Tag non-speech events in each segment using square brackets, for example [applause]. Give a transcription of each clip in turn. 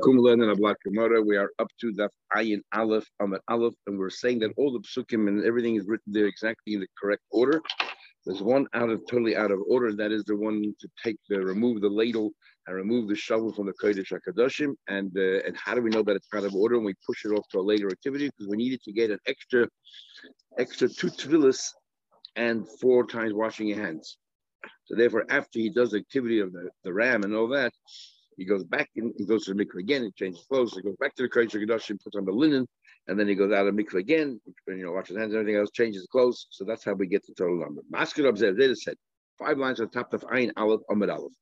Kumlan and Gemara. We are up to the Ayin Aleph, Amad Aleph, and we're saying that all the psukim and everything is written there exactly in the correct order. There's one out of totally out of order. That is the one to take the remove the ladle and remove the shovel from the Kodesh Hakadoshim. And uh, and how do we know that it's out of order? And we push it off to a later activity because we needed to get an extra extra two tefillas and four times washing your hands. So therefore, after he does the activity of the, the ram and all that, he goes back and he goes to the mikveh again. He changes clothes. He goes back to the Kodesh Hakadoshim, puts on the linen, and then he goes out of mikveh again. You know, washes hands and everything else, changes clothes. So that's how we get the total number. Masked observed. They said five lines on top of Ayin Aleph Amid Aleph.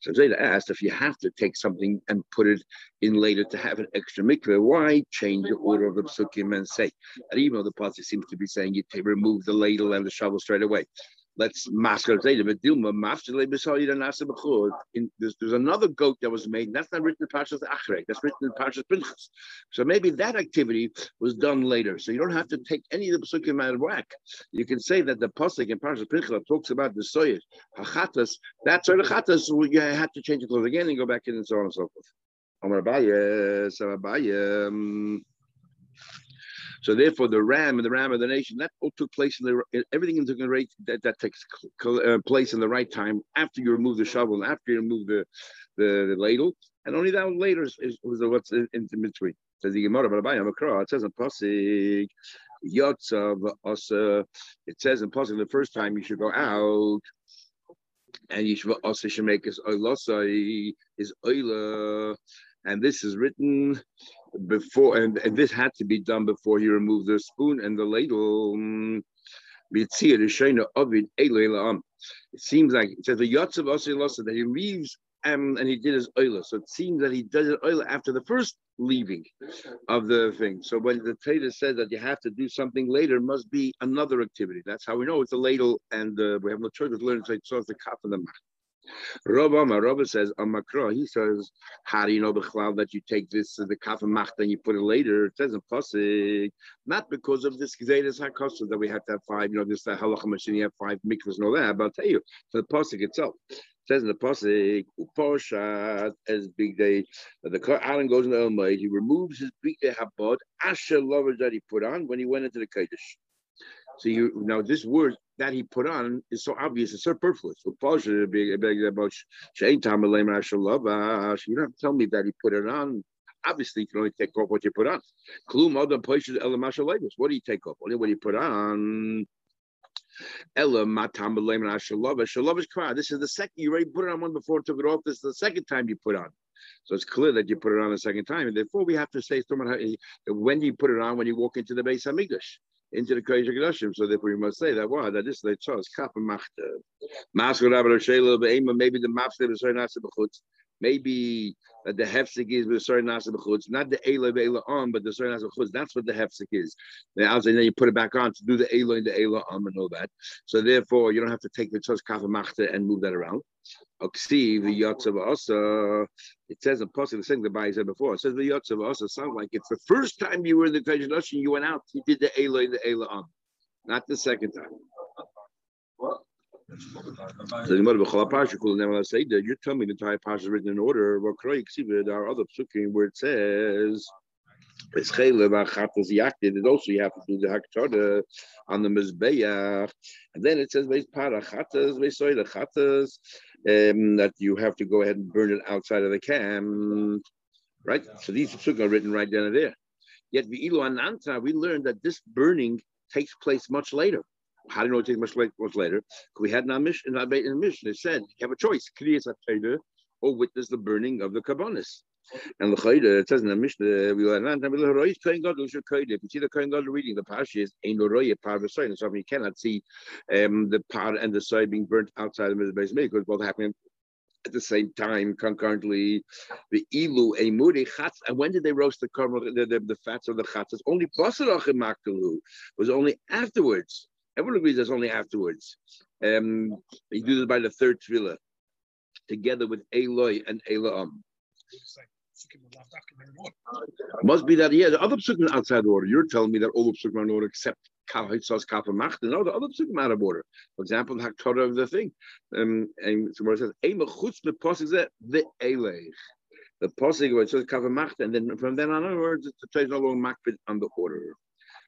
So Zayda asked if you have to take something and put it in later to have an extra mikveh, why change the order of the psukim and say that even though the pasuk seems to be saying you remove the ladle and the shovel straight away let's masker But Dilma there's, there's another goat that was made. That's not written in Parshas Achrei. That's written in Parshas Pinchas. So maybe that activity was done later. So you don't have to take any of the psukim out of whack. You can say that the pasuk in Parshas Pinchas talks about the soyet hachatas. That's sort of chatas. You have to change the clothes again and go back in and so on and so forth. Amar Abaye, Abaye. Um, So therefore, the ram and the ram of the nation that all took place in the everything in the that, that takes uh, place in the right time after you remove the shovel and after you remove the the, the ladle, and only that later is, is what's in, in between. Says the Gemara, but it says in Pasig, Yotzav Asa. It says in Pasig the first time you should go out. And Yishva also should make his oilosai, his oila, and this is written before, and, and this had to be done before he removed the spoon and the ladle. It seems like it says the Yotzav Osir that he leaves um, and he did his oila. So it seems that he does it oila after the first leaving of the thing. So when the Torah says that you have to do something later, it must be another activity. That's how we know it's a ladle, and uh, we have no choice but to learn to so it's the kaf and the mach. Rabba, Rabba says on Makra, he says, how do you know that you take this uh, the kaf and and you put it later? It says in Pasik, not because of this Gzedis HaKosov that we have to have five, you know, this uh, halacha machine, you have five mikvahs and all that, but I'll tell you, for the Pasik itself. It says in the pasuk, "Uposhat as big day." Uh, the Aaron goes in the Elmay. He removes his big day habod asher lovers that he put on when he went into the kodesh. So you now this word that he put on is so obvious, it's superfluous. You don't have to tell me that he put it on. Obviously, you can only take off what you put on. What do you take off? Only what you put on. This is the second. You already put it on one before, took it off. This is the second time you put on. So it's clear that you put it on the second time, and therefore we have to say when you put it on when you walk into the base Hamikdash into the Kodesh Hakadoshim. So therefore, you must say that wow, that this they chose kaf and machta. Maskul Rabbi Roshela be'ema. Maybe the mafsle b'soy nasa b'chutz. Maybe the hefsek is b'soy nasa b'chutz. Not the ela be'ela on, but the soy nasa b'chutz. That's what the hefsek is. Then then you put it back on to do the ela and the ela on and all that. So therefore, you don't have to take the chose kaf and and move that around. Oksiv the yotzav also. It says in the thing the Bai said before. It says the yotzav also sounds like it's the first time you were in the Kodesh you went out, you did the Elah the Elah on, not the second time. So the of Parsha you're telling me the entire Parsha is written in order. Well, there are other psukim where it says it's it also you have to do the haktorah on the mizbeach, and then it says parachatas, chatas, um, that you have to go ahead and burn it outside of the camp, right? So these psukim are written right down there. Yet we learned that this burning takes place much later. How do you know it takes much, late, much later? We had in our mission, in the mission, it said you have a choice: kriyas or witness the burning of the kabbonis. And the it says in the Mishnah, we we learn Kohen Gadol should Kohen. If you see the Kohen Gadol reading the Parsha is Ein Roye Par V'Soy, so you cannot see um, the par and the soy being burnt outside of the base because both happening at the same time concurrently. The ilu a emuri chatz. And when did they roast the the, the, the fats of the chatzas? Only basarach maktalu was only afterwards. Everyone agrees that's only afterwards. Um, you do this by the third tefillah, together with Eloi and Elam. Must be that, yeah, the other psukim outside order. You're telling me that all the psukim are in order except Kahitzos Kappa Macht. No, the other psukim out of order. For example, the Haktorah of the thing. Um, and so it says, the Elech. The posig where it says cover macht, and then from then onwards, it says no longer makbid on the order.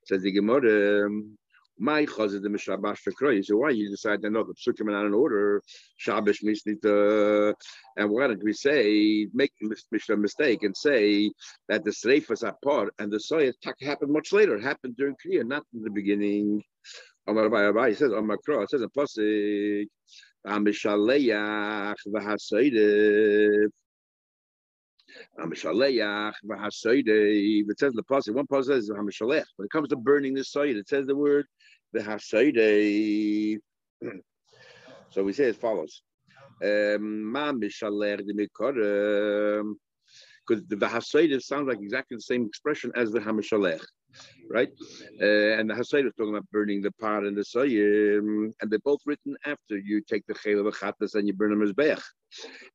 Says the Gemara. Um, my chazid the mishabash for So why you decide to know the psukim in order? Shabbos misnita, and why don't we say make a mistake and say that the sreifas are part and the soya happened much later, it happened during Kriya, not in the beginning. Amar Abai says on Kro, it says a pasuk. Amishaleach v'hasoidev. Amishaleach v'hasoidev. It says the pasuk. One pasuk says Amishaleach. When it comes to burning the soid, it says the word v'hasoidev. [clears throat] So we say as follows. Um, Ma mishalech de because the Hasaida sounds like exactly the same expression as the Hamishalech, right? Uh, and the Hasaida is talking about burning the pot and the Sayim, and they're both written after you take the Chel of Chatas and you burn them as Bech.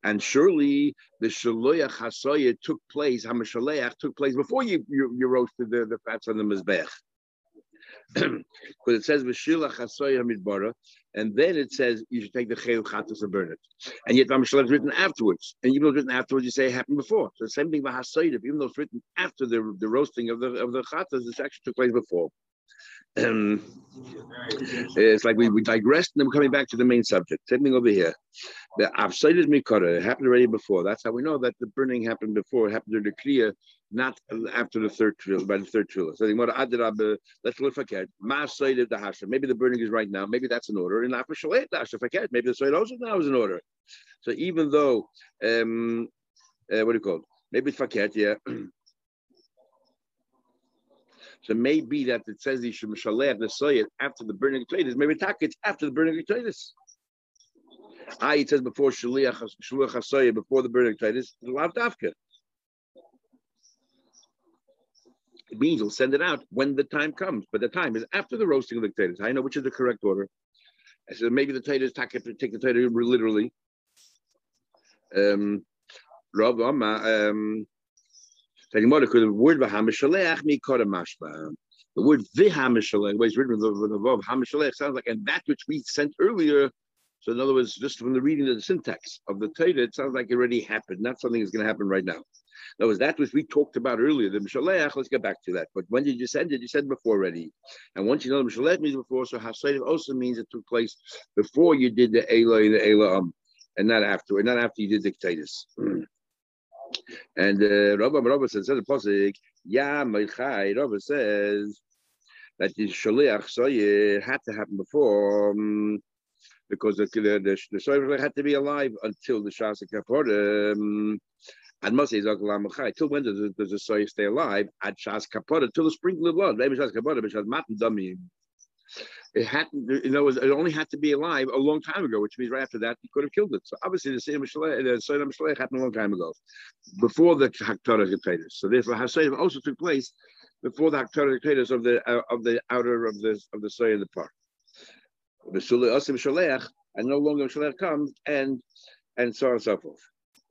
And surely the Shaloyach Hasaya took place, Hamishaleach took place before you, you, you roasted the, the fats on the Mizbech [clears throat] because it says Vashila Chasoya Midbara, and then it says you should take the Chayil Chatas and burn it. And yet Ramashal is written afterwards. And even though it's written afterwards, you say it happened before. So the same thing with Hasoyim, even though it's written after the, the roasting of the of the Chatas, it actually took place before. Um, it's like we, we digressed and then we're coming back to the main subject. Same thing over here. The Avsaitis Mikara happened already before. That's how we know that the burning happened before. It happened during the Kriya, not after the third trill, by the third trill. So let's look forget. the Hashem. Maybe the burning is right now. Maybe that's an order. And. Maybe the Soid also now is an order. So even though um uh, what do you call it? Maybe it's Faket, yeah. [clears throat] So maybe that it says should mishaleh the after the burning of Maybe it's after the burning of the Titus. Ah, it says before shaliach hasoyet before the burning of Titus. Lav dafka. It means he'll send it out when the time comes, but the time is after the roasting of the Titus. I know which is the correct order. I said maybe the Titus take the Titus literally. Um, Rav um, the word v'hamishalech mikora mashba. The word v'hamishalech, where it's written with the above hamishalech, sounds like and that which we sent earlier. So in other words, just from the reading of the syntax of the Torah, it sounds like it already happened, not something that's going to happen right now. In other words, that which we talked about earlier, the Mishalech, let's get back to that. But when did you send it? You said before already. And once you know the Mishalech means before, so Hasayim also means it took place before you did the Elah and the Elah um, and not after, and not after you did the Titus. And uh, Rabbi Rabbi says, says the pasuk, Ya Meichai. Rabbi says that the shaliach soyer had to happen before. Um, because the the the, the had to be alive until the Shasa Kapora. Um, and Moshe is Till when does, does the soy stay alive? At Shas Kapora, till the sprinkle of blood. Maybe Shas Kapora, but Shas Matan Dummy. It had, you know, it only had to be alive a long time ago, which means right after that he could have killed it. So obviously the same the Sodom happened a long time ago, before the Haktorah Hakadosh. So therefore Hasayim also took place before the Haktorah Hakadosh of the uh, of the outer of the of the in the park. The Shalech, and no longer Shalech comes, and and so on and so forth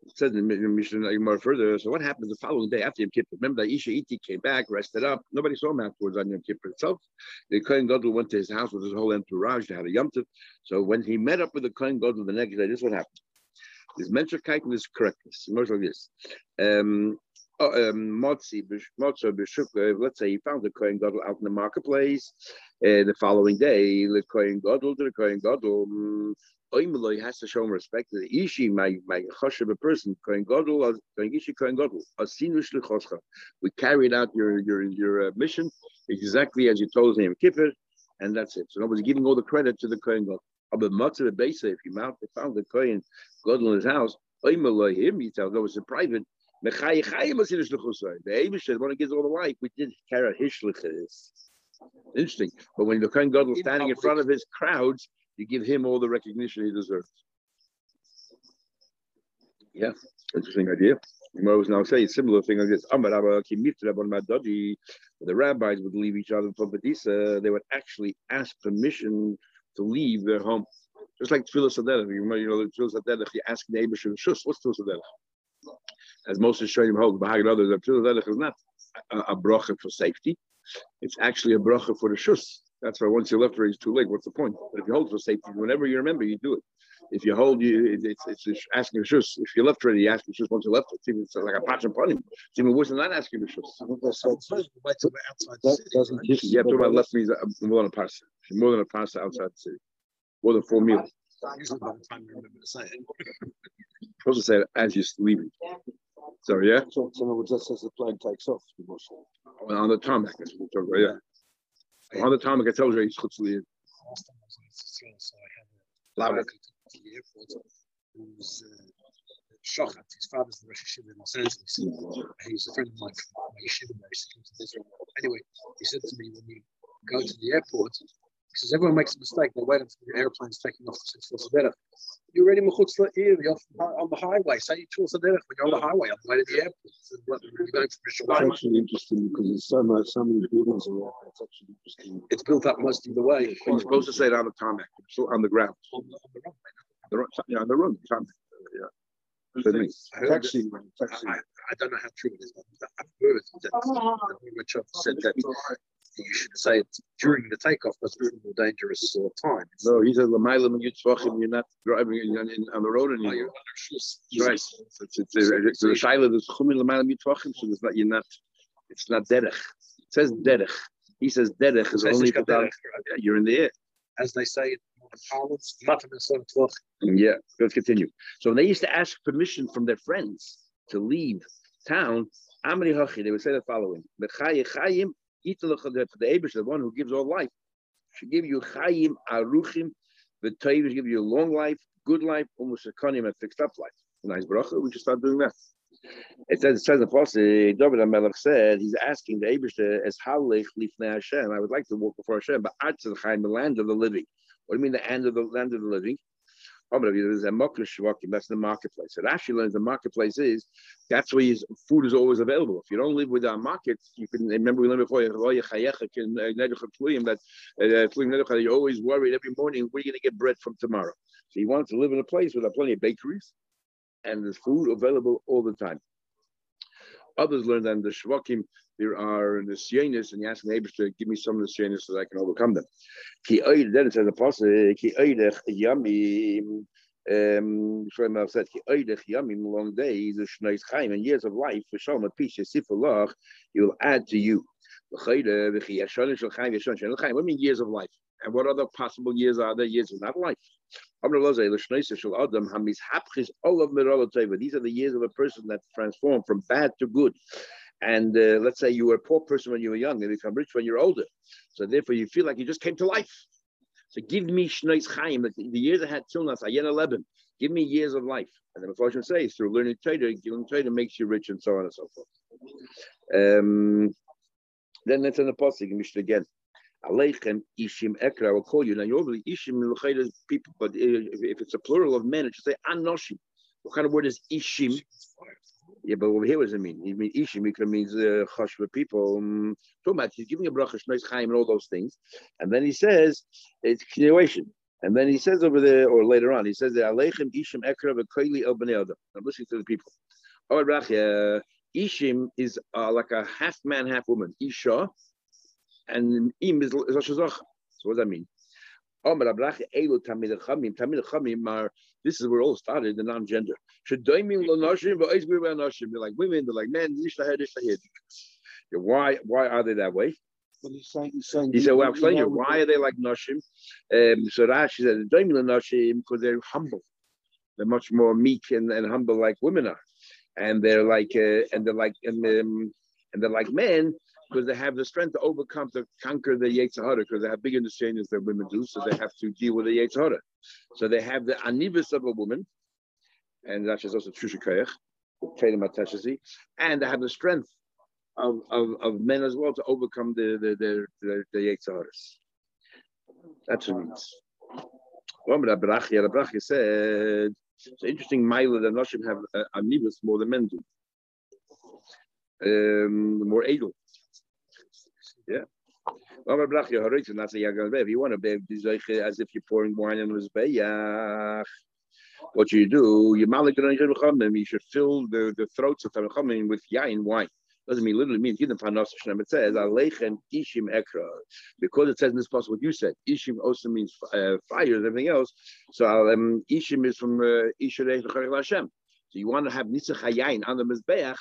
said in the Mishnah further. So what happens the following day after Yom Kippur? Remember that Isha Iti came back, rested up. Nobody saw him afterwards on Yom Kippur itself. The Kohen Gadol went to his house with his whole entourage. They had a Yom Tov. So when he met up with the Kohen Gadol the next day, this is what happened. His mentioned is correctness. Most like this. Um, oh, um, let's say he found the Kohen Gadol out in the marketplace. Uh, the following day, the Kohen Gadol, the Kohen Gadol, Oimloi has to show him respect. To the Ishi, my my choshev a person, Kohen Gadol, Kohen Ishi, Kohen Gadol, Asinu Shlichoscha. We carried out your your your uh, mission exactly as you told him, Kippur, and that's it. So nobody's giving all the credit to the Kohen Gadol. But Matzah Beisa, if you mount, they found the Kohen Gadol in his house. Oimloi him, he tells, no, it's a private. The Abish want to give all the life. We did carry out his Interesting. But when the Kohen Gadol standing in front of his crowds, you give him all the recognition he deserves. Yeah, interesting idea. I was now saying similar thing like this. The rabbis would leave each other for Badisa. They would actually ask permission to leave their home. Just like Tfilah Saderech. You know, Tfilah Saderech, you ask neighbors, Shus, what's Tfilah Saderech? As Moses Shoyim hold, Bahag others, Tfilah is not a, a bracha for safety. It's actually a bracha for the Shus. That's why once you left already, it's too late. What's the point? But if you hold for safety, whenever you remember, you do it. If you hold you, it's it's, it's asking shus. If you left already, you ask shus once you left. It's even it's like a patch upon him. It's even worse than not asking the shus. That doesn't. You have to about left means uh, more than a parsa. More than a parsa outside the city. More than four meals. Usually by the time you remember to say it. [laughs] Supposed to say it as you're leaving. So yeah, So, so in other words, that says the plane takes off. the most. on the tarmac. That's we're talking about. Yeah, on the tarmac. It tells you he's chutzli. Last time I was in Israel, so I had a to the airport. Shochat, his father's the Rosh Yeshiva in Los Angeles. He's a friend of mine from my yeshiva there. To Israel. Anyway, he said to me when you go to the airport, he says everyone makes a mistake. They wait until the airplane's taking off to Six Derech. You're already mechutz la'ir, you're on the highway. Say you towards the Derech when you're on the highway on the way to the airport. You're going from Oh, Rishon Lezion. It's actually interesting because there's so much, so many buildings around. It's actually interesting. It's built up most of the way. You're supposed to say it on the tarmac, it's on the ground. On the, on the runway. The run, yeah, on the run. Tarmac. Uh, yeah. That's what I mean. I don't know how true it is, but I've heard that oh. that Richard said that you should say it during the takeoff because it's more dangerous uh, time. No, he said Lamaila when you tzvachim, you're not driving in, in, on the road Oh, anymore. you're under. Right. It's it's it's it's a shaila. There's chumin Lamaila mitzvachim, so there's not you're not. It's not derech. It says derech. He says derech is only it's got for down- derech? You're in the air. As they say in modern parlance, not in a sort of cloth. Yeah, let's continue. So when they used to ask permission from their friends to leave town, Amri Hachi, they would say the following: The Abish, the one who gives all life, should give you Chayim Aruchim, the should give you a long life, good life, almost a konim, a fixed up life. Nice bracha, we should start doing that. It says, it says the Pasuk, David HaMelech said, he's asking the Abish uh, as Halech Lifnei Hashem. I would like to walk before Hashem, but Arts of the land of the living. What do you mean the end of the land of the living? There's a Shvakim, that's the marketplace. So Rashi learns the marketplace is that's where food is always available. If you don't live with without markets, you can remember we learned before that uh, you're always worried every morning you going to get bread from tomorrow. So he wants to live in a place where there are plenty of bakeries and there's food available all the time. Others learn that in the Shvakim there are the Sienis, and you ask neighbors to give me some of the Sienis so that I can overcome them. Ki then it says the Pasuk, Ki yamim, um, Shlomo said, long days, the Shnois Chaim, and years of life, for Shalom, peace, Yisifalach, he will add to you. What do you mean years of life? And what other possible years are there? Years of not life. These are the years of a person that's transformed from bad to good. And uh, let's say you were a poor person when you were young, and become rich when you're older. So therefore, you feel like you just came to life. So give me shnois chaim, the, years I had till now, ayen eleven. Give me years of life. And then the Mephoshim says through learning Torah, learning Torah makes you rich, and so on and so forth. Um, then it's in the Mishnah again. Aleichem ishim ekra. I will call you now. You're really ishim l'chayda people, but if, it's a plural of men, it should say anoshim. What kind of word is ishim? Yeah, but over here, what does it mean? It means ishim. It means uh, people. Um, talking about he's giving a bracha, shnois chaim, and all those things, and then he says it's continuation. And then he says over there, or later on, he says that Aleichem Ishim Ekra v'Koili El Bnei Adam. I'm listening to the people. Oh, Rachia, Ishim is uh, like a half man, half woman. Isha, and Im is Hashanah. So what does that mean? Oh, but Abrachia Elu Chamim. Tamid Chamim are. This is where it all started. The non-gender. Shedoimim lo Nashim v'Oiz Gvir Nashim. They're like women. They're like men. Why? Why are they that way? But he's saying, he's saying. He said, well, you explain you. Why are they like Noshim? Um, so Rashi said, Doimila Noshim, because they're humble. They're much more meek and, and humble like women are. And they're like, uh, and they're like, and, um, and they're like men because they have the strength to overcome, to conquer the Yetzirah, because they have big understandings that women do, so they have to deal with the Yetzirah. So they have the anivus of a woman, and that's also Trushikayach, and they have the strength of, of, of men as well to overcome the the the the, the. That's what it means. Abrachia, Abrachia said it's interesting. Mila that Noshim have uh, more than men do. Um, more edel. Yeah. If you want to be as if you're pouring wine in his bayach. What you do, you should fill the, the throats of the Tamil with yain wine. Doesn't mean literally means them panos. It says alechem ishim ekra because it says in this passage what you said. Ishim also means uh, fire and everything else. So um, ishim is from uh, isherei Hashem. So you want to have nitzach hayayin on the mizbeach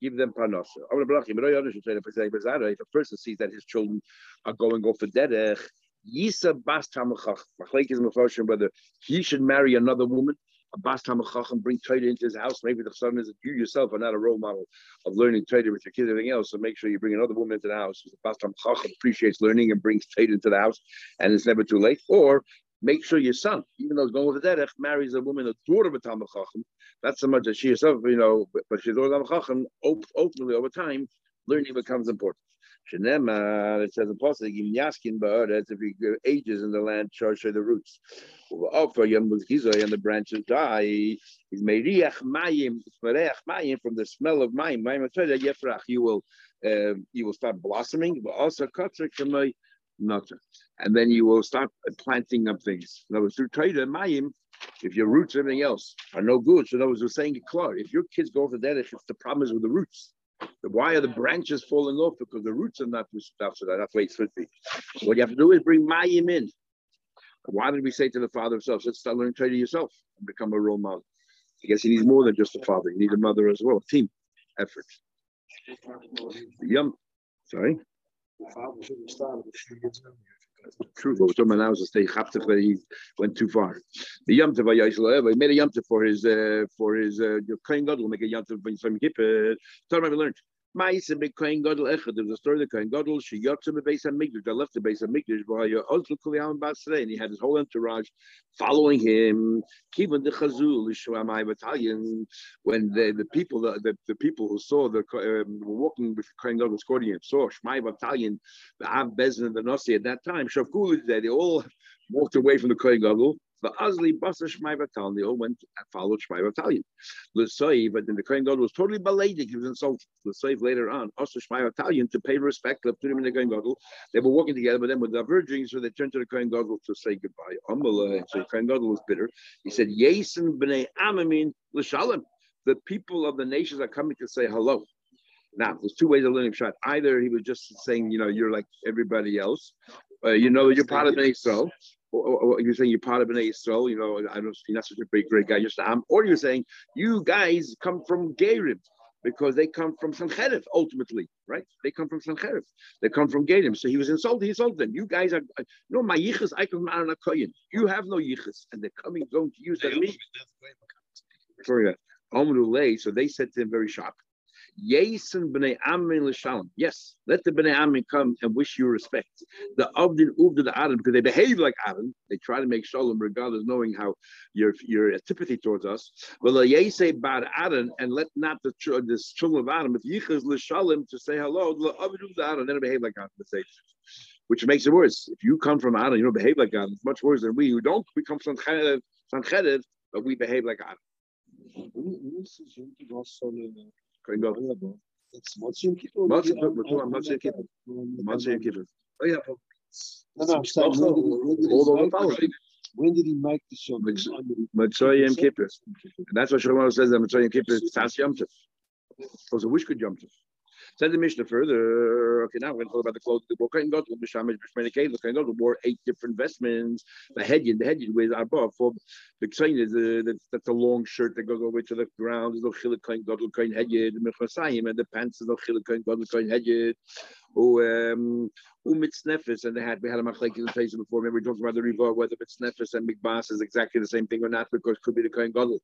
give them panos. If a person sees that his children are going off the derech, Yisa bas tamachach. Whether he should marry another woman, a bas tamachach, and bring Torah into his house. Maybe the son is that you yourself are not a role model of learning Torah with your kids everything else. So make sure you bring another woman into the house who's a bas tamachach appreciates learning and brings Torah into the house, and it's never too late. Or make sure your son, even though he's going with the derech, marries a woman, a daughter of a Talmud Chacham. Not so much that she herself, you know, but she's a Talmud Chacham. Ultimately, over time, learning becomes important. Shenema, it says in Pasuk, Yaskin Ba'aretz, if he ages in the land, charge the roots. Offer Yom and the branches die. He's Meriach Mayim, Mayim from the smell of Mayim. Mayim Yefrach, you will uh, you will start blossoming. But also Katzer Kamay Nata. And then you will start planting up things. In other words, through Torah, Mayim, if your roots and everything else are no good, so in other words, we're saying it clear. If your kids go for that, if the problem is with the roots, why are the branches falling off? Because the roots are not stuff, so that's why it's 50. What you have to do is bring Mayim in. Why did we say to the father himself, let's start learning Torah yourself and become a role model? I guess he needs more than just a father, he needs a mother as well, team effort. Yum. Sorry? True, but someone else is stay chapter that he went too far. The Yom Tov he made a Yom for his uh, for his uh, God will make a Yom Tov when Yom Kippur. Tell him I learned. Ma'isa Kohen Gadol Echad. was a story of the Kohen Gadol. She be Beis Hamikdash. They left the Beis Hamikdash. V'hayo ozlu kuli am basrei. And he had his whole entourage following him. Kivan the Chazul Yishuamai battalion. When the, the people the, the, the people who saw the um, were walking with Kohen Gadol's courting saw Shmaya v'Avtalyon, the Av Bezin and the Nasi at that time. Shavkul is there. They all walked away from the Kohen Gadol. The Azli Basa Shmaya v'Avtalyon, they all went and followed Shmaya v'Avtalyon. L'Soiv, but then the Kohen Gadol was totally belated, he was insulted. L'Soiv later on, also Shmaya v'Avtalyon, to pay respect to him and the Kohen Gadol. They were walking together, but then were diverging, so they turned to the Kohen Gadol to say goodbye. Amala, so the Kohen Gadol was bitter. He said, Yasin b'nei Amamin l'shalom. The people of the nations are coming to say hello. Now, there's two ways of learning shot. Either he was just saying, you know, you're like everybody else, uh, you know, you're part of Israel, or, you're saying you're part of an Israel, you know, I don't you're not such a big great guy, just am, or you're saying you guys come from Gerim because they come from Sancherif ultimately, right? They come from Sancherif. They come from Gerim. So he was insulted. He insulted them. You guys are uh, no my yichus. I come from koyin. You have no yichus, and they're coming going to use that me. Sorry, uh, So they said to him very sharp. Yasin b'nei amin l'shalom. Yes, let the b'nei amin come and wish you respect. The avdin uvda the adam because they behave like adam. They try to make shalom regardless, knowing how your your antipathy towards us. Well, yasei bar adam and let not the this children of adam with yichas l'shalom to say hello. The avdin the adam then behave like adam. Say Which makes it worse. If you come from Adam, you don't behave like Adam. It's much worse than we who don't. We come from Sancherev, but we behave like Adam. Kohen Gadol. It's Motzim Kippur. Motzim Kippur. Motzim Kippur. Motzim Kippur. Oh yeah. No, no, I'm saying, all over following. When did he make the Shem? Mitzrayim Kippur. That's what Shlomo says that Mitzrayim Kippur is Tzas Yom Tov. Also, which could Yom Tov? Said the Mishnah further. Okay, now we're going to talk about the clothes. The Kohen Gadol, Mishamish, the Kohen Gadol wore eight different vestments. The Hedyin, the Hedyin with above for the Ksain is uh, that's, that's a long shirt that goes all the way to the ground. There's no Chilik Kohen Gadol, Kohen Hedyin, the Mechasayim, and the pants is no Chilik Kohen Gadol, Kohen Hedyin. Um, Umitznefis, and they had we had a machlek in the place before. Maybe we talked about the river whether Mitznefis and Mikbas is exactly the same thing or not, because could be the Kohen Gadol.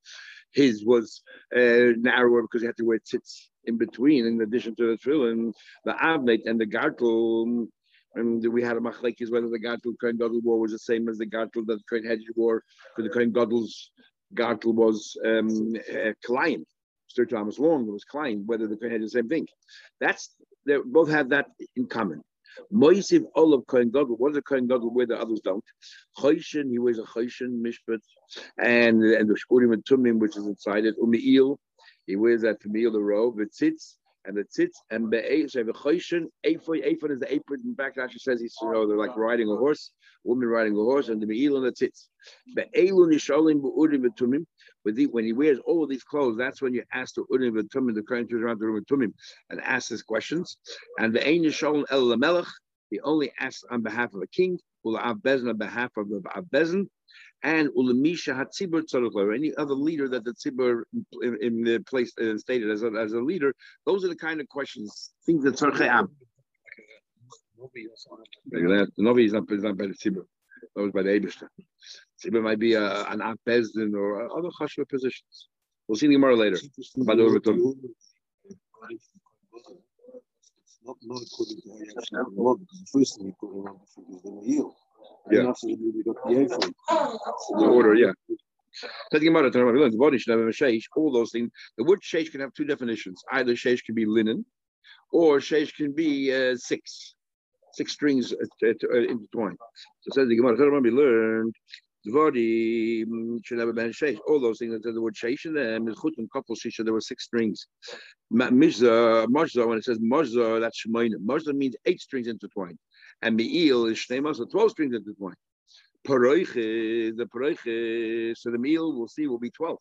His was uh, narrower because he had to wear tzitz in between, in addition to the tefillin, the avnet and the gartel. And we had a machlekes whether the gartel Kohen Gadol wore was the same as the gartel that Kohen Hedge wore, because the Kohen Gadol's gartel was um, uh, Klein. Sir Thomas Long was Klein, whether the Kohen had the same thing. That's they both have that in common. Moisiv Olav Kohen Gadol. What does a Kohen Gadol wear that others don't? Choshen, he wears a Choshen mishpat, and and the Shkurim and Tumim, which is inside it. Umiil, he wears that Tamil, the robe, it sits, and the tzitz and be'ei so the choishin ephod ephod is the apron. In back actually says he's you know they're like riding a horse woman riding a horse and the me'il and the tzitz. Be'elu nishalim be'urim betumim but when he wears all these clothes that's when you ask the urim betumim the current around the room betumim and ask his questions. And the ein nishalim el lamelech he only asks on behalf of a king ula bezin on behalf of the bezin and ulamisha hatzibur tzarich any other leader that the tzibur in, in the place uh, stated as a, as a leader, those are the kind of questions, things that tzarich am. Novi is not, is not by the tzibur. That was by the Eibishter. Tzibur might be a, an Bezdin or other chashva positions. We'll see the Gemara later. Not, not according to how you actually not first thing according to the Meal. Yeah. The the order, yeah. All those things. The word sheish can have two definitions. Either sheish can be linen, or sheish can be uh, six, six strings uh, uh, intertwined. So says the Gemara. We learned Dvori mm, should have been sheish. All those things that the word sheish in them is chut and couple shisha. There were six strings. Mizza, mazza. When it says mazza, that's shemaina. Mazza means eight strings intertwined and me'il is shnei so 12 strings intertwined. Paroiche, the paroiche, so the meal we'll see will be 12.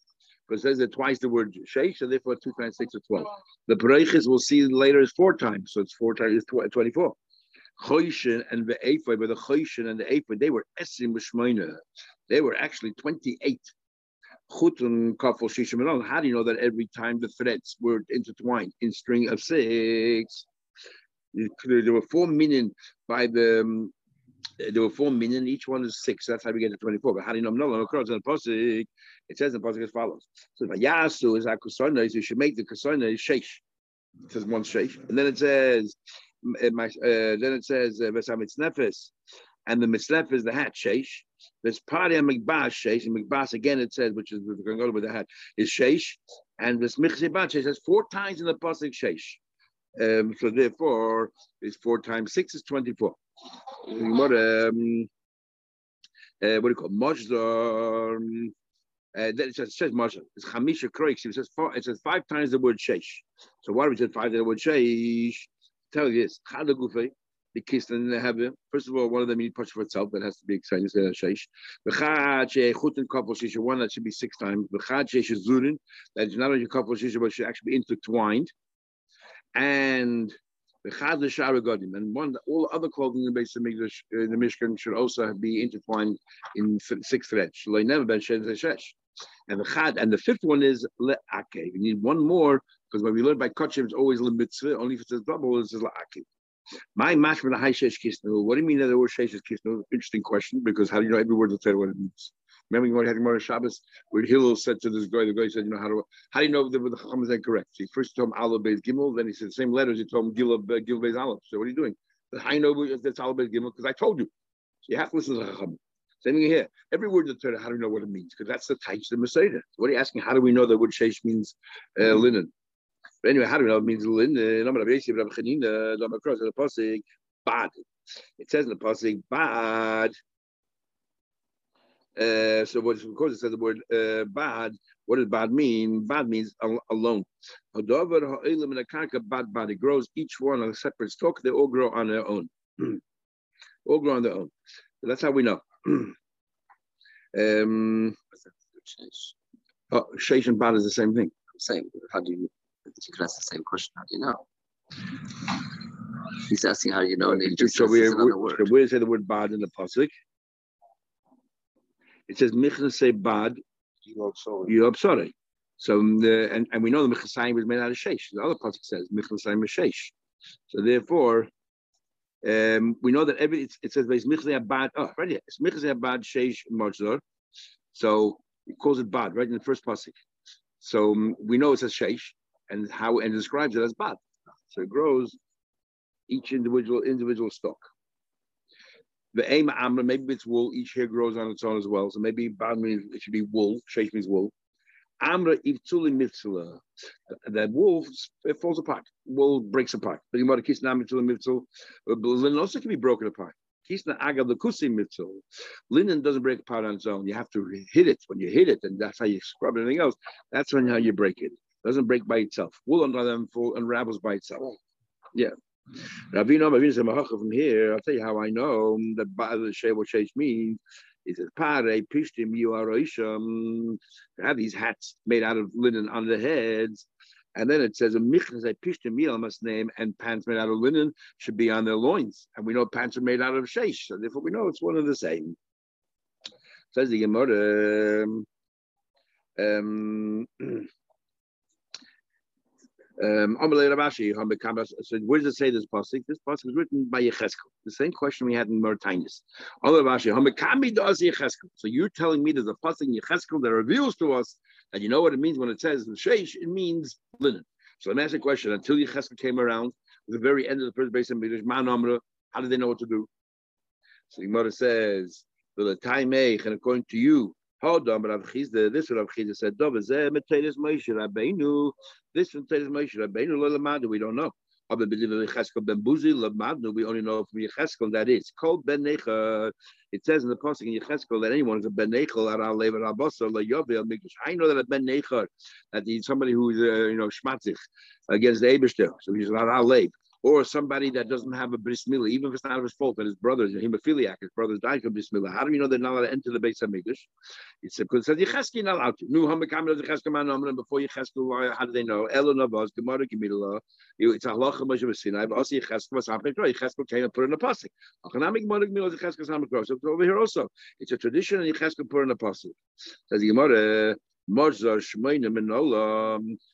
Because it says that twice the word sheikh, so therefore 2 times 6 is 12. The paroiches we'll see later is four times, so it's four times, 24. Choishin and the Ephod, but the Choishin and the Ephod, they were Esim B'Shmoina. They were actually 28. Chutun Kafel Shishim How do you know that every time the threads were intertwined in string of six? there were four million by the um, there were four million, each one is six. That's how we get to 24. But how do you know no across in the Pasuk? It says in the Pasuk as follows. So Yasu is akusana, so you should make the kusana sheish. It says one sheish. And then it says uh, then it says uh, nefes, and the mitzlef is the hat sheish. There's party and mikbas sheish, and mikbas again it says, which is to go with the hat, is sheish, and this michzibat sheish says four times in the pasuk sheish. Um, so therefore, it's four times six is 24. What, um, uh, what do you call? Um, uh, it says, says Majzar. It's Chamisha Kroik. It says, it says five times the word Sheish. So why do we say five times the word Sheish? Tell you this. Chadagufe. The kiss and the have first of all, one of them you need push for itself, that has to be exciting. Say that sheish. V'chad chut and couple shisha, one that should be six times. V'chad sheish zurin, that is not only a couple shisha, but should actually be intertwined and the Chad and one all other clothing in the base of English, uh, the Mishkan should also be intertwined in six threads. Shall never be shesh. And the chad, and the fifth one is le'ake. We need one more because when we learn by kachim, it's always le mitzvah. Only if it says double, it's le'ake. My mashma the high shesh kisnu. What do you mean that the word shesh is kisnu? Interesting question because how do you know every word will tell what it means? Remember when we had Gemara Shabbos where Hillel said to this guy, the guy said, you know, how do how do you know that the Chacham is incorrect? So he first told him Aleph Beis Gimel, then he said the same letters, he told him Gil Gil Beis Aleph. So what are you doing? You know that's Aleph Beis Gimel? Because I told you. So you have to listen to the Chacham. Same thing here. Every word in the Torah, how do we know what it means? Because that's the types the Messiah. What are you asking? How do we know that word sheish means uh, linen? But anyway, how do we know it means linen? Bad. It says in the pasuk, bad. Uh, so what, of course it says the word uh, bad. What does bad mean? Bad means al- alone. Bad bad. It grows each one on a separate stalk. They all grow on their own. [clears throat] all grow on their own. So that's how we know. [clears throat] um, oh, sheish and bad is the same thing. Same. How do you? You can ask the same question. How do you know? He's asking how do you know, and he just so we, word. So where say the word bad in the pasuk? It says say bad yob sorry. So um, the, and, and we know the mechasayim was made out of sheish. The other pasuk says mechasayim is sheish. So therefore, um, we know that every it, it says mechasayim bad. Oh, right here. It's mechasayim bad sheish motzor. So it calls it bad right in the first pasuk. So um, we know it says sheish and how and describes it as bad. So it grows each individual individual stalk. The aim amra, maybe it's wool, each hair grows on its own as well. So maybe bad means it should be wool, sheish means wool. Amra ivtuli mitzvah. The wool it falls apart. Wool breaks apart. But you want to kiss na mitzvah uh, mitzvah. Linen also can be broken apart. Kisna aga kusi mitzvah. Linen doesn't break apart on its own. You have to hit it. When you hit it, and that's how you scrub everything else. That's when how you break it. Doesn't break by itself. Wool on them full unravels by itself. Yeah. Ravino, Ravino from here, I'll tell you how I know that by the what Sheish means. He says, Pare, Pishtim, you are have these hats made out of linen on the heads. And then it says a michnas a pishtim meal must name and pants made out of linen should be on their loins. And we know pants are made out of sheish, so therefore we know it's one of the same. Says the Gemara. Um, [clears throat] Um, so where does it say this pasuk? This pasuk was written by Yecheskel. The same question we had in Martinus. So you're telling me there's a pasuk in Yecheskel that reveals to us that you know what it means when it says sheish, it means linen. So let me ask a question. Until Yecheskel came around, the very end of the first base of Midrash, how did they know what to do? So Gemara says, the time and according to you, Hold on, but Rav Chisda, this Rav Chisda said, Dovah Materis Moshe Rabbeinu. This Materis Moshe Rabbeinu lo lamadu. We don't know. But Yecheskel ben Buzi lamadu. We only know from Yecheskel that is called ben Necha. It says in the pasuk in Yecheskel that anyone is a ben Nechel aral lever rabasa la yovel mikdash. I know that a ben Necha that he's somebody who is uh, you know shmatzich against the Eibushter. So he's aral lev or somebody that doesn't have a bris milah, even if it's not his fault, that his brother is a hemophiliac, his brother's died from bris milah. How do we know they're not allowed to enter the base of Mikdash? It's because it says Yecheskel not allowed to. Nu hamakam does Yecheskel man and before Yecheskel, how do they know? Elo navaz gemara gemilah. It's a halacha moshe v'sinai, but also Yecheskel was happening. Yecheskel came and put in a pasuk. Achanamik gemara gemilah Yecheskel samikro. So over here also, it's a tradition, and Yecheskel put in a pasuk. Says the gemara. And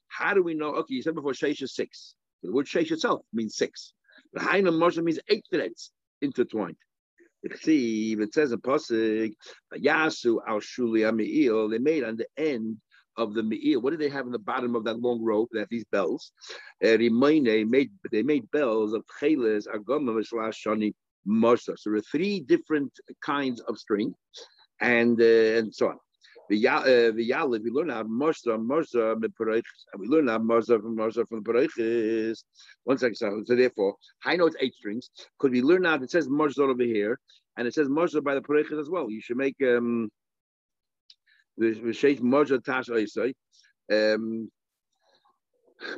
How do we know? Okay, you said before is six. The word sheish itself means six. The Haina Moshe means eight threads intertwined. See, it says in Pasuk, Yasu al Shuli Ami'il, they made on the end of the Me'il. What did they have in the bottom of that long rope? They have these bells. Uh, made, they made bells of Cheles, Agama, Shani, Moshe. So there are three different kinds of string and, uh, and so on. The we learn how Marsa, Marsa, and we learn how Marsa from Marsa from the Paraychis. One second, so, so therefore, know it's eight strings. Could we learn now? It says Marsa over here, and it says Marsa by the Paraychis as well. You should make um the Sheikh Marsa Tash Um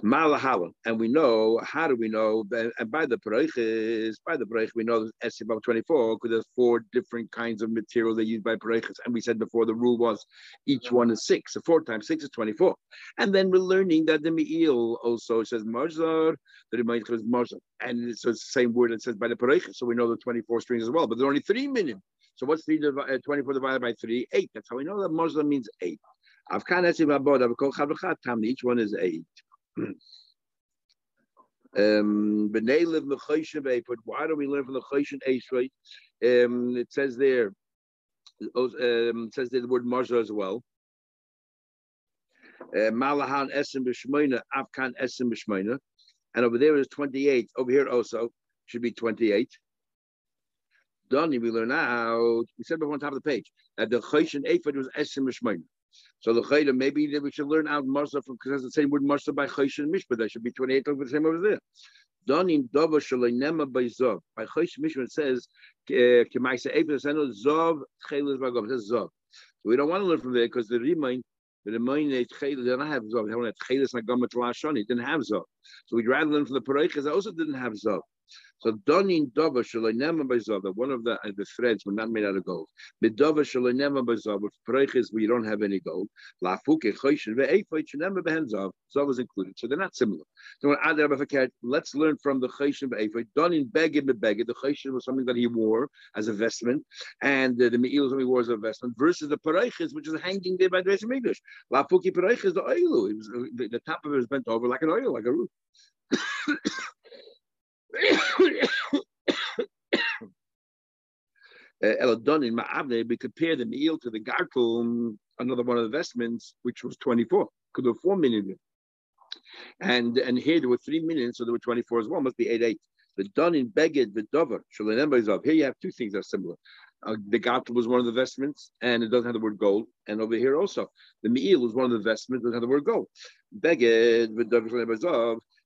Malahala. And we know, how do we know? And by the Paraychis, by the Paraych, we know S above 24, because there's four different kinds of material they use by Paraychis. And we said before the rule was each one is six. So four times six is 24. And then we're learning that the Me'il also says Marzar, the Remaychis is Marzar. And it's the same word that says by the Paraychis. So we know the 24 strings as well. But there are only three minutes. So what's three, uh, 24 divided by three? Eight. That's how we know that Marzar means eight. Each one is eight. [clears throat] Um, why do we learn from the Choshen Esrei? Um, it says there, um, it says there the word Marza as well. Uh, Malahan Esim B'Shmoina, Afkan Esim B'Shmoina. And over there is 28. Over here also should be 28. Donny, we learn out, we said before on top of the page, that the Choshen Ephod was Esim B'Shmoina. So the chayda maybe that we should learn out marsa from because the same word marsa by chayshin mishpah. That should be twenty eight over the same over there. Donim dova shalinema by zov. By chayshin mishpah it says kemaisa ephus eno zov. It says zov. So we don't want to learn from there because the remind the remind they don't have zov. They don't have tchelis nagamat didn't have zov. So we'd rather learn from the paraychas that also didn't have zov. So donin dova shaloinema that one of the uh, the threads were not made out of gold. B'zav, which preches where you don't have any gold. Lafuke choishin ve'eifot shenema behenzav. Zav is included, so they're not similar. So let's learn from the choishin ve'eifot. Donin beged bebeged. The choishin was something that he wore as a vestment, and uh, the me'il was something he wore as a vestment. Versus the pareiches, which is hanging there by the English. Lafuke pareiches the oil. The, the top of it was bent over like an oil, like a roof. [coughs] Eladonin Ma'avne, we compare the meal to the Garkum, another one of the vestments, which was 24, could have 4 million. And and here there were 3 million, so there were 24 as well, must be 8 8. The done in Beged, the Dover, of. Here you have two things that are similar. Uh, the gartel was one of the vestments, and it doesn't have the word gold. And over here also, the meal was one of the vestments, doesn't have the word gold. Beged, the Dover,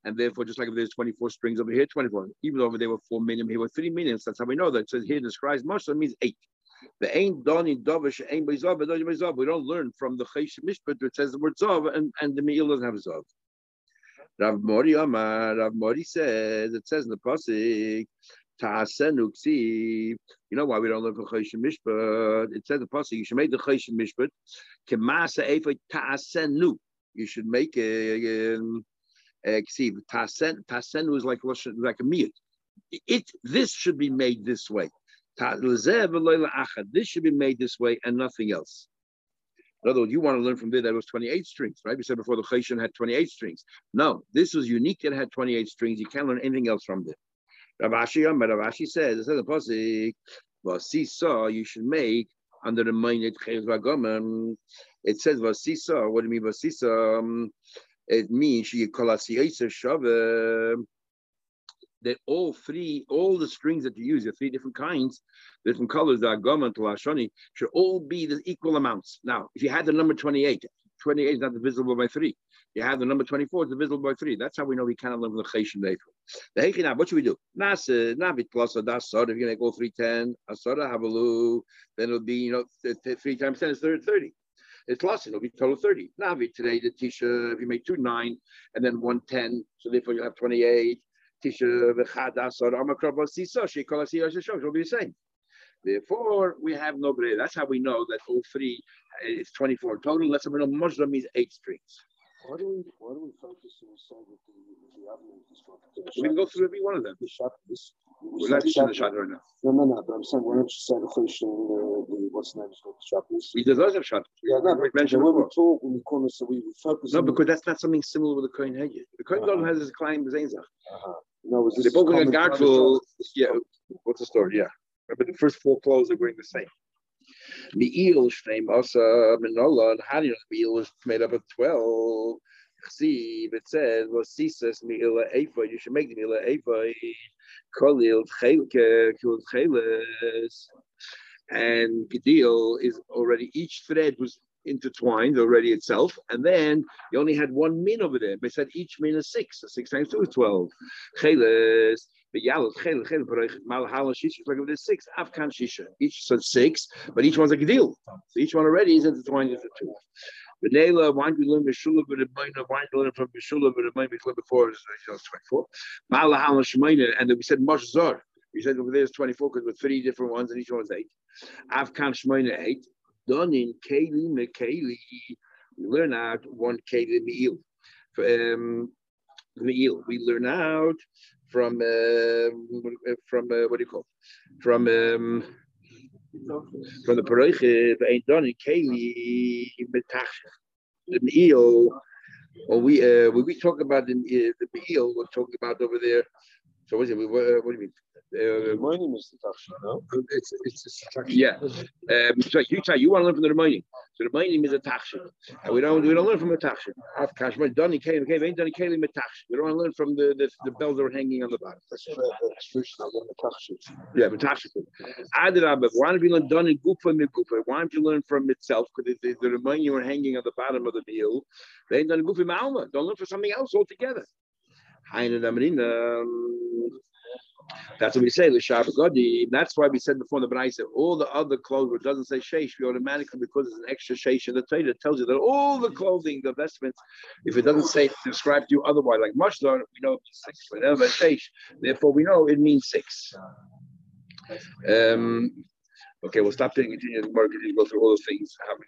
and therefore, just like if there's 24 strings over here, 24. Even though over there were four million, here were three minutes. That's how we know that. So here describes so it means eight. The ain't doni dovish ain't zav. We don't learn from the Chaysh Mishpat that says the word zav and, and the meal doesn't have zav. Rav Mori Amar, Rav Mori says, it says in the ksiv. You know why we don't learn from Chaysh Mishpat? It says the Pasik, you should make the Chaysh Mishpat. You should make a, um, Uh, ksiv. Ta'asenu was like, like a miyut. It, this should be made this way. This should be made this way and nothing else. In other words, you want to learn from there that was 28 strings, right? We said before the Chayshon had 28 strings. No, this was unique that had 28 strings. You can't learn anything else from there. Rav Ashi, Ravashi says, it says the Pasik, Vasisa, you should make under the Vagomem. It says Vasisa, what do you mean Vasisa? Um, It means she that all three, all the strings that you use, the three different kinds, different colors, the agama to ashani, should all be the equal amounts. Now, if you had the number 28, 28 is not divisible by three. You have the number 24, it's divisible by three. That's how we know we cannot live with the cheshin. The hekina, what should we do? Nasa, uh, navit plus a dasod. If you're going to go 310, asada havalu, then it'll be, you know, three times 10 is 30. It's lost, it'll be total 30. Navi today, the tisha, if you make two nine and then 110, so therefore you'll have 28. Tisha v'chadas or amakrav sisa shekol asiyah sheshok will be the same. Therefore, we have no bread. That's how we know that all three is 24 total. Let's we know Mujra means eight strings. Why do we why do we focus on the side with the the this one? We can go through every one of them. The shop We're not teaching the shot right now. No, no, no. But I'm saying why don't you say the fish and the, the what's the name is called the is? We does have shot. Yeah, no, we but mentioned when we talk, when we it, so we focus. No, because that's not something similar with the Kohen Hegel. The Kohen Uh-huh. Has his claim Zainzach. uh-huh. no, is this They're both going to Kohen Gadol. practice? Yeah, what's the story? Yeah. Remember the first four clothes are going the same. Me'il Shnei Masa Minola, and how do you know Me'il made up of 12? See, it says, well, Sisas Me'ila Efa, you should make the Me'ila Efa, Kolil Cheles. And Gedil is already, each thread was intertwined already itself, and then you only had one min over there. They said each min is six, so six times two is 12. Cheles. But Yalos, Chel, Chel, Malhala Shisha, like there's six, Afghan Shisha. Each said six, but each one's like a deal. So each one already is intertwined into two. But Nela, why do we learn Bishula, but not, why do we learn from Bishula, but be before, you know, 24. Malahala Shemaina, and then we said Mosh Zor. We said over there is 24 because with three different ones, and each one is eight. Afghan Shemaina, eight. Done in Kaylee, Mekaylee, we learn out one Kaylee Me'il. Um, Me'il, we learn out from uh, from uh, what do you call from um, from the Paroiche ain't done in Kaylee the Me'il. Or we uh, when we talk about the uh, the Me'il, we're talking about over there. So what is it? We, what, what do you mean? Uh, My name is Tachshin, no? It's it's a yeah. Um, so you try, you want to learn from the remaining. So the remaining is a tachshin. And we don't we don't learn from a tachshin. Af kashma dani kelim kelim ain't dani kelim a tachshin. We don't want to learn from the, the the bells that are hanging on the bottom. That's what that's the Tachshin. Yeah, but tachshin. Adrab, why don't you learn dani gufa mi gufa? Why don't you learn from itself? Because the, the remaining are hanging on the bottom of the Me'il. They ain't dani gufa ma'alma. Don't learn for something else altogether. Hainu damrina. That's what we say, L'Shabbat That's why we said before the said all the other clothes it doesn't say Sheish, we automatically, because there's an extra Sheish in the Torah, tells you that all the clothing, the vestments, if it doesn't say, describe to you otherwise, like Mashdar, we know six, whatever, Sheish. Therefore, we know it means six. Um, okay, we'll stop there and continue the and go through all the things, how many